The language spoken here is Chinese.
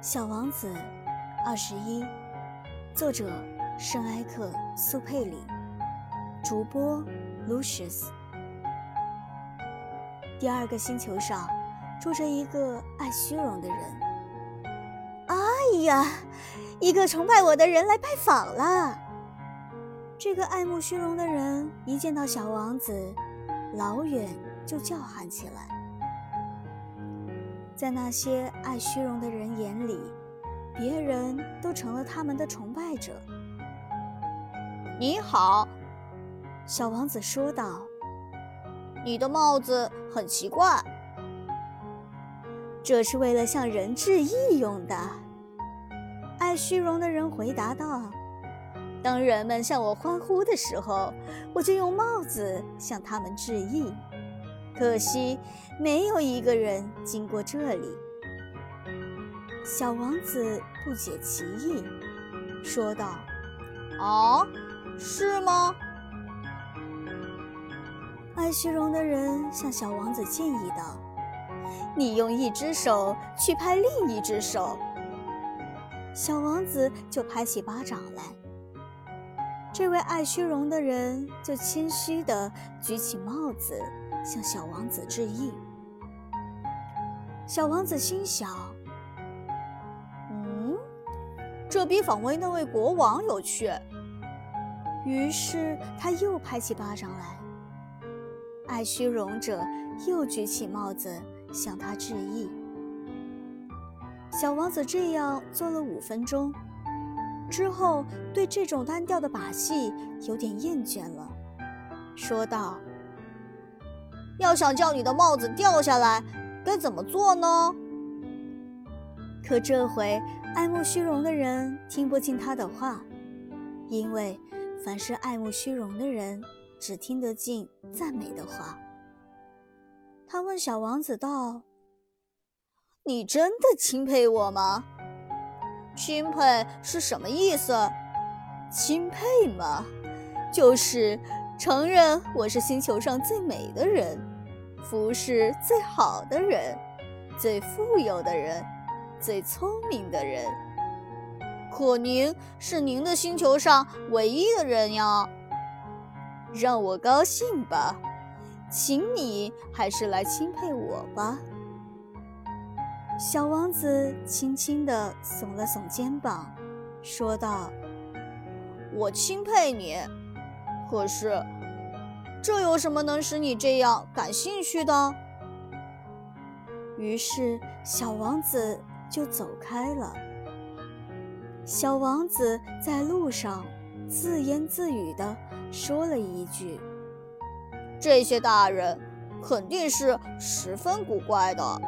小王子，二十一，作者圣埃克苏佩里，主播 Lucius。第二个星球上住着一个爱虚荣的人。哎呀，一个崇拜我的人来拜访了。这个爱慕虚荣的人一见到小王子，老远就叫喊起来。在那些爱虚荣的人眼里，别人都成了他们的崇拜者。你好，小王子说道。你的帽子很奇怪。这是为了向人致意用的。爱虚荣的人回答道。当人们向我欢呼的时候，我就用帽子向他们致意。可惜，没有一个人经过这里。小王子不解其意，说道：“哦，是吗？”爱虚荣的人向小王子建议道：“你用一只手去拍另一只手。”小王子就拍起巴掌来。这位爱虚荣的人就谦虚地举起帽子。向小王子致意。小王子心想：“嗯，这比访问那位国王有趣。”于是他又拍起巴掌来。爱虚荣者又举起帽子向他致意。小王子这样做了五分钟，之后对这种单调的把戏有点厌倦了，说道。要想叫你的帽子掉下来，该怎么做呢？可这回爱慕虚荣的人听不进他的话，因为凡是爱慕虚荣的人，只听得进赞美的话。他问小王子道：“你真的钦佩我吗？钦佩是什么意思？钦佩嘛，就是承认我是星球上最美的人。”服侍最好的人，最富有的人，最聪明的人。可您是您的星球上唯一的人呀！让我高兴吧，请你还是来钦佩我吧。小王子轻轻地耸了耸肩膀，说道：“我钦佩你，可是……”这有什么能使你这样感兴趣的？于是小王子就走开了。小王子在路上自言自语地说了一句：“这些大人肯定是十分古怪的。”